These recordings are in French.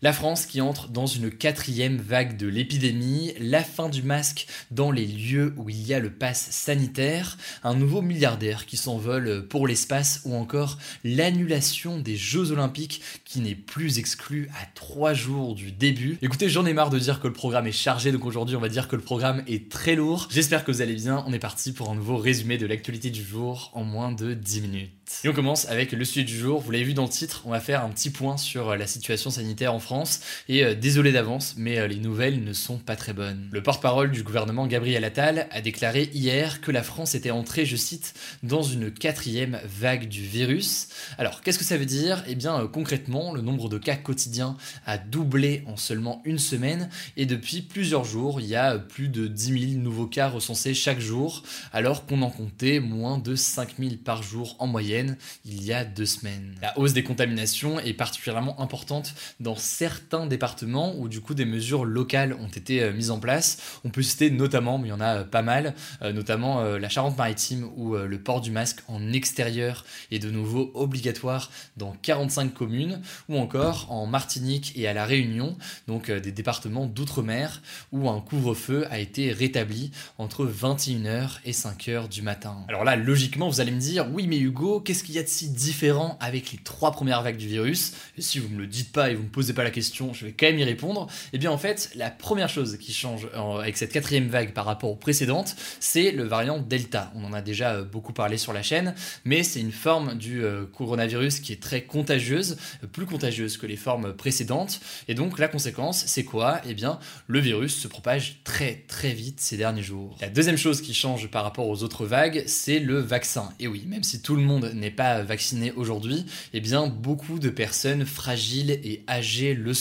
La France qui entre dans une quatrième vague de l'épidémie, la fin du masque dans les lieux où il y a le pass sanitaire, un nouveau milliardaire qui s'envole pour l'espace ou encore l'annulation des Jeux Olympiques qui n'est plus exclue à trois jours du début. Écoutez, j'en ai marre de dire que le programme est chargé, donc aujourd'hui on va dire que le programme est très lourd. J'espère que vous allez bien, on est parti pour un nouveau résumé de l'actualité du jour en moins de 10 minutes. Et on commence avec le sujet du jour. Vous l'avez vu dans le titre, on va faire un petit point sur la situation sanitaire en France. Et euh, désolé d'avance, mais euh, les nouvelles ne sont pas très bonnes. Le porte-parole du gouvernement Gabriel Attal a déclaré hier que la France était entrée, je cite, dans une quatrième vague du virus. Alors, qu'est-ce que ça veut dire? Eh bien, concrètement, le nombre de cas quotidiens a doublé en seulement une semaine. Et depuis plusieurs jours, il y a plus de 10 000 nouveaux cas recensés chaque jour, alors qu'on en comptait moins de 5 000 par jour en moyenne il y a deux semaines. La hausse des contaminations est particulièrement importante dans certains départements où du coup des mesures locales ont été euh, mises en place. On peut citer notamment, mais il y en a euh, pas mal, euh, notamment la Charente-Maritime où le port du masque en extérieur est de nouveau obligatoire dans 45 communes, ou encore en Martinique et à La Réunion, donc des départements d'outre-mer, où un couvre-feu a été rétabli entre 21h et 5h du matin. Alors là, logiquement, vous allez me dire, oui mais Hugo, qu'est-ce qu'il y a de si différent avec les trois premières vagues du virus? Si vous me le dites pas et vous me posez pas la question, je vais quand même y répondre. Eh bien en fait, la première chose qui change avec cette quatrième vague par rapport aux précédentes, c'est le variant Delta. On en a déjà euh, beaucoup parlé sur la chaîne, mais c'est une forme du euh, coronavirus qui est très contagieuse, plus contagieuse que les formes précédentes. Et donc la conséquence, c'est quoi? Eh bien, le virus se propage très très vite ces derniers jours. La deuxième chose qui change par rapport aux autres vagues, c'est le vaccin. Et oui, même si tout le monde n'est pas vacciné aujourd'hui, eh bien beaucoup de personnes fragiles et âgées le.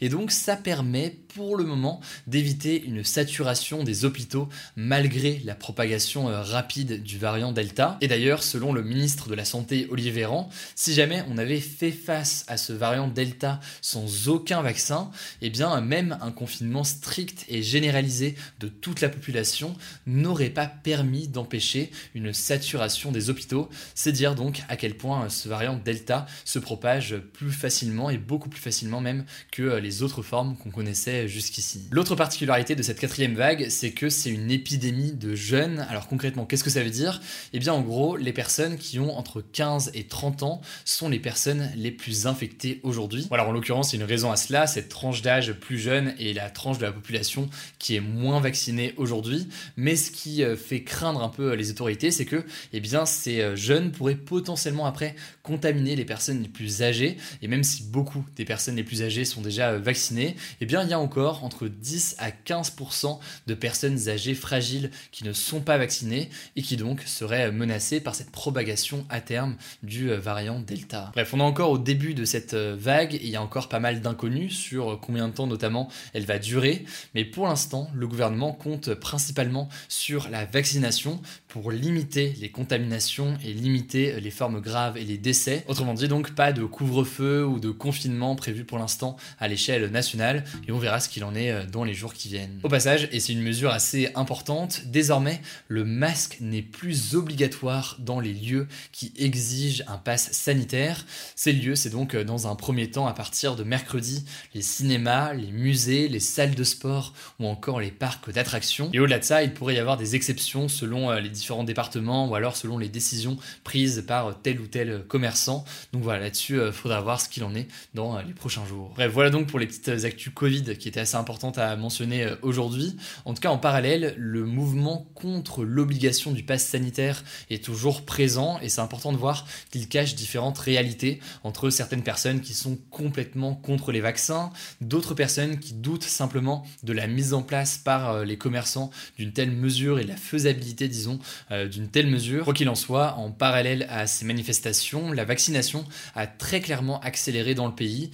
Et donc ça permet pour le moment d'éviter une saturation des hôpitaux malgré la propagation euh, rapide du variant Delta. Et d'ailleurs, selon le ministre de la Santé Olivier Véran, si jamais on avait fait face à ce variant Delta sans aucun vaccin, eh bien même un confinement strict et généralisé de toute la population n'aurait pas permis d'empêcher une saturation des hôpitaux. C'est dire donc à quel point ce variant Delta se propage plus facilement et beaucoup plus facilement même que euh, les autres formes qu'on connaissait jusqu'ici. L'autre particularité de cette quatrième vague, c'est que c'est une épidémie de jeunes. Alors concrètement, qu'est-ce que ça veut dire? Eh bien en gros, les personnes qui ont entre 15 et 30 ans sont les personnes les plus infectées aujourd'hui. Voilà, en l'occurrence, il y a une raison à cela, cette tranche d'âge plus jeune et la tranche de la population qui est moins vaccinée aujourd'hui. Mais ce qui euh, fait craindre un peu les autorités, c'est que eh bien, ces euh, jeunes pourraient potentiellement après contaminer les personnes les plus âgées. Et même si beaucoup des personnes les plus âgées sont déjà euh, vaccinées, eh bien il y a encore entre 10 à 15% de personnes âgées fragiles qui ne sont pas vaccinées et qui donc seraient menacées par cette propagation à terme du euh, variant Delta. Bref, on est encore au début de cette euh, vague et il y a encore pas mal d'inconnus sur combien de temps notamment elle va durer, mais pour l'instant, le gouvernement compte principalement sur la vaccination pour limiter les contaminations et limiter les formes graves et les décès. Autrement dit, donc pas de couvre-feu ou de confinement prévu pour l'instant à l'échelle nationale et on verra ce qu'il en est euh, dans les jours qui viennent. Au passage, et c'est une mesure assez importante, désormais le masque n'est plus obligatoire dans les lieux qui exigent un pass sanitaire. Ces lieux, c'est donc euh, dans un premier temps à partir de mercredi les cinémas, les musées, les salles de sport ou encore les parcs d'attractions. Et au-delà de ça, il pourrait y avoir des exceptions selon euh, les différents départements ou alors selon les décisions prises par tel ou tel commerçant. Donc voilà, là-dessus, il faudra voir ce qu'il en est dans les prochains jours. Voilà donc pour les petites actus Covid qui étaient assez importantes à mentionner euh, aujourd'hui. En tout cas, en parallèle, le mouvement contre l'obligation du pass sanitaire est toujours présent et c'est important de voir qu'il cache différentes réalités entre certaines personnes qui sont complètement contre les vaccins, d'autres personnes qui doutent simplement de la mise en place par les commerçants d'une telle mesure et la faisabilité, disons, euh, d'une telle mesure. Quoi qu'il en soit, en parallèle à ces manifestations, la vaccination a très clairement accéléré dans le pays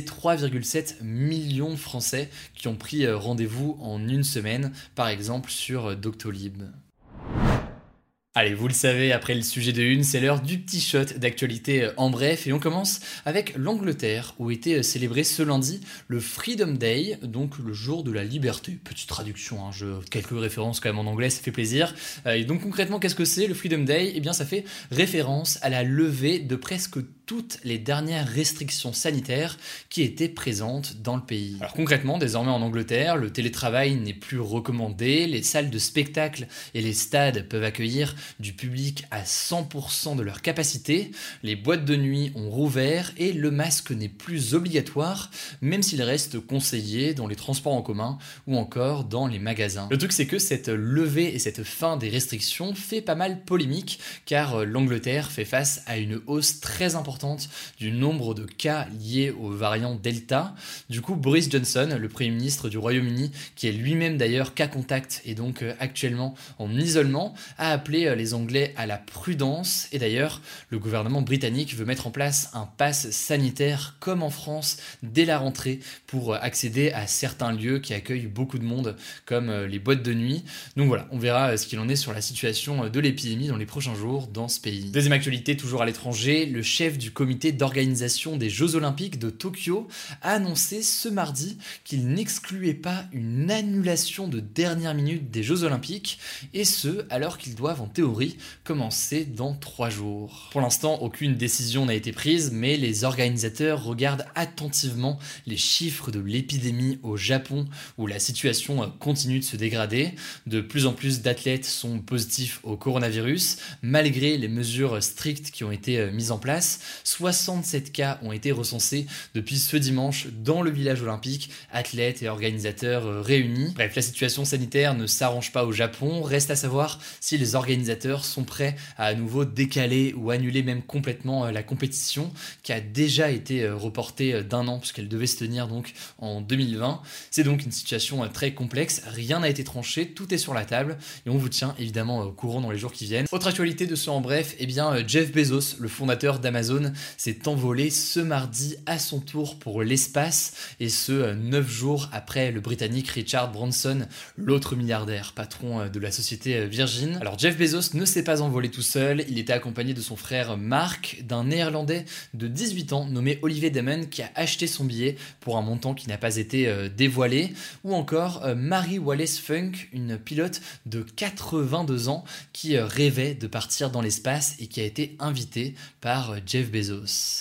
3,7 millions de Français qui ont pris euh, rendez-vous en une semaine, par exemple sur Doctolib. Allez, vous le savez, après le sujet de une, c'est l'heure du petit shot d'actualité euh, en bref, et on commence avec l'Angleterre, où était euh, célébré ce lundi le Freedom Day, donc le jour de la liberté. Petite traduction, hein, quelques références quand même en anglais, ça fait plaisir. Euh, et donc concrètement, qu'est-ce que c'est le Freedom Day? Eh bien, ça fait référence à la levée de presque toutes les dernières restrictions sanitaires qui étaient présentes dans le pays. Alors concrètement, désormais en Angleterre, le télétravail n'est plus recommandé, les salles de spectacle et les stades peuvent accueillir du public à 100% de leur capacité, les boîtes de nuit ont rouvert et le masque n'est plus obligatoire, même s'il reste conseillé dans les transports en commun ou encore dans les magasins. Le truc c'est que cette levée et cette fin des restrictions fait pas mal polémique car l'Angleterre fait face à une hausse très importante du nombre de cas liés au variant Delta. Du coup, Boris Johnson, le Premier ministre du Royaume-Uni, qui est lui-même d'ailleurs cas contact et donc euh, actuellement en isolement, a appelé euh, les Anglais à la prudence. Et d'ailleurs, le gouvernement britannique veut mettre en place un pass sanitaire comme en France dès la rentrée pour accéder à certains lieux qui accueillent beaucoup de monde, comme euh, les boîtes de nuit. Donc voilà, on verra euh, ce qu'il en est sur la situation de l'épidémie dans les prochains jours dans ce pays. Deuxième actualité, toujours à l'étranger, le chef du comité d'organisation des Jeux Olympiques de Tokyo a annoncé ce mardi qu'il n'excluait pas une annulation de dernière minute des Jeux Olympiques, et ce alors qu'ils doivent en théorie commencer dans trois jours. Pour l'instant, aucune décision n'a été prise, mais les organisateurs regardent attentivement les chiffres de l'épidémie au Japon, où la situation continue de se dégrader. De plus en plus d'athlètes sont positifs au coronavirus, malgré les mesures strictes qui ont été mises en place. 67 cas ont été recensés depuis ce dimanche dans le village olympique, athlètes et organisateurs euh, réunis. Bref, la situation sanitaire ne s'arrange pas au Japon, reste à savoir si les organisateurs sont prêts à à nouveau décaler ou annuler même complètement euh, la compétition qui a déjà été euh, reportée d'un an puisqu'elle devait se tenir donc en 2020. C'est donc une situation très complexe, rien n'a été tranché, tout est sur la table et on vous tient évidemment au courant dans les jours qui viennent. Autre actualité de ce en bref, eh bien Jeff Bezos, le fondateur d'Amazon, s'est envolé ce mardi à son tour pour l'espace et ce neuf jours après le britannique Richard Branson, l'autre milliardaire, patron de la société Virgin. Alors Jeff Bezos ne s'est pas envolé tout seul, il était accompagné de son frère Mark, d'un néerlandais de 18 ans nommé Olivier Damon qui a acheté son billet pour un montant qui n'a pas été euh, dévoilé, ou encore euh, Marie Wallace Funk, une pilote de 82 ans qui euh, rêvait de partir dans l'espace et qui a été invitée par Jeff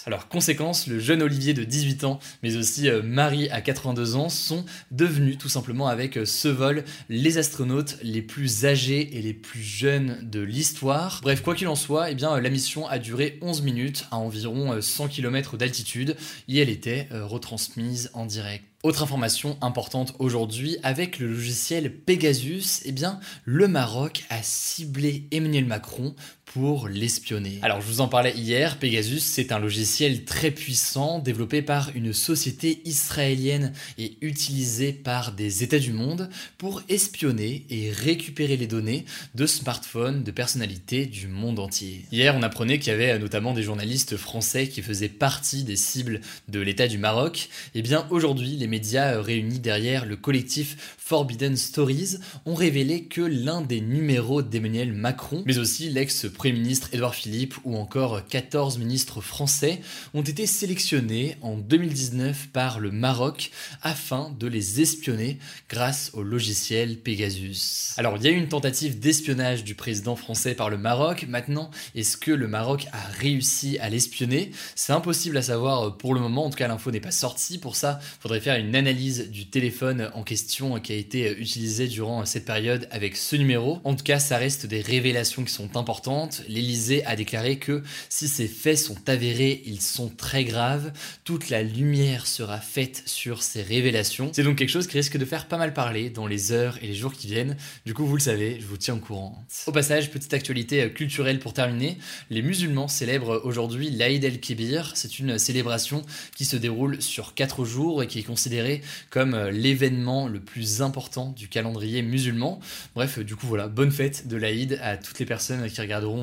Alors conséquence, le jeune Olivier de 18 ans, mais aussi Marie à 82 ans sont devenus tout simplement avec ce vol les astronautes les plus âgés et les plus jeunes de l'histoire. Bref, quoi qu'il en soit, eh bien, la mission a duré 11 minutes à environ 100 euh, km d'altitude et elle était euh, retransmise en direct. Autre information importante aujourd'hui, avec le logiciel Pegasus, eh bien, le Maroc a ciblé Emmanuel Macron pour l'espionner. Alors je vous en parlais hier, Pegasus c'est un logiciel très puissant développé par une société israélienne et utilisé par des États du monde pour espionner et récupérer les données de smartphones de personnalités du monde entier. Hier on apprenait qu'il y avait notamment des journalistes français qui faisaient partie des cibles de l'État du Maroc. Et eh bien aujourd'hui les médias réunis derrière le collectif Forbidden Stories ont révélé que l'un des numéros d'Emmanuel Macron, mais aussi l'ex Premier ministre Édouard Philippe ou encore 14 ministres français ont été sélectionnés en 2019 par le Maroc afin de les espionner grâce au logiciel Pegasus. Alors il y a eu une tentative d'espionnage du président français par le Maroc. Maintenant, est-ce que le Maroc a réussi à l'espionner? C'est impossible à savoir pour le moment. En tout cas, l'info n'est pas sortie. Pour ça, il faudrait faire une analyse du téléphone en question qui a été utilisé durant cette période avec ce numéro. En tout cas, ça reste des révélations qui sont importantes l'Élysée a déclaré que si ces faits sont avérés, ils sont très graves, toute la lumière sera faite sur ces révélations. C'est donc quelque chose qui risque de faire pas mal parler dans les heures et les jours qui viennent. Du coup, vous le savez, je vous tiens au courant. Au passage, petite actualité culturelle pour terminer, les musulmans célèbrent aujourd'hui l'Aïd el-Kébir. C'est une célébration qui se déroule sur 4 jours et qui est considérée comme l'événement le plus important du calendrier musulman. Bref, du coup voilà, bonne fête de l'Aïd à toutes les personnes qui regarderont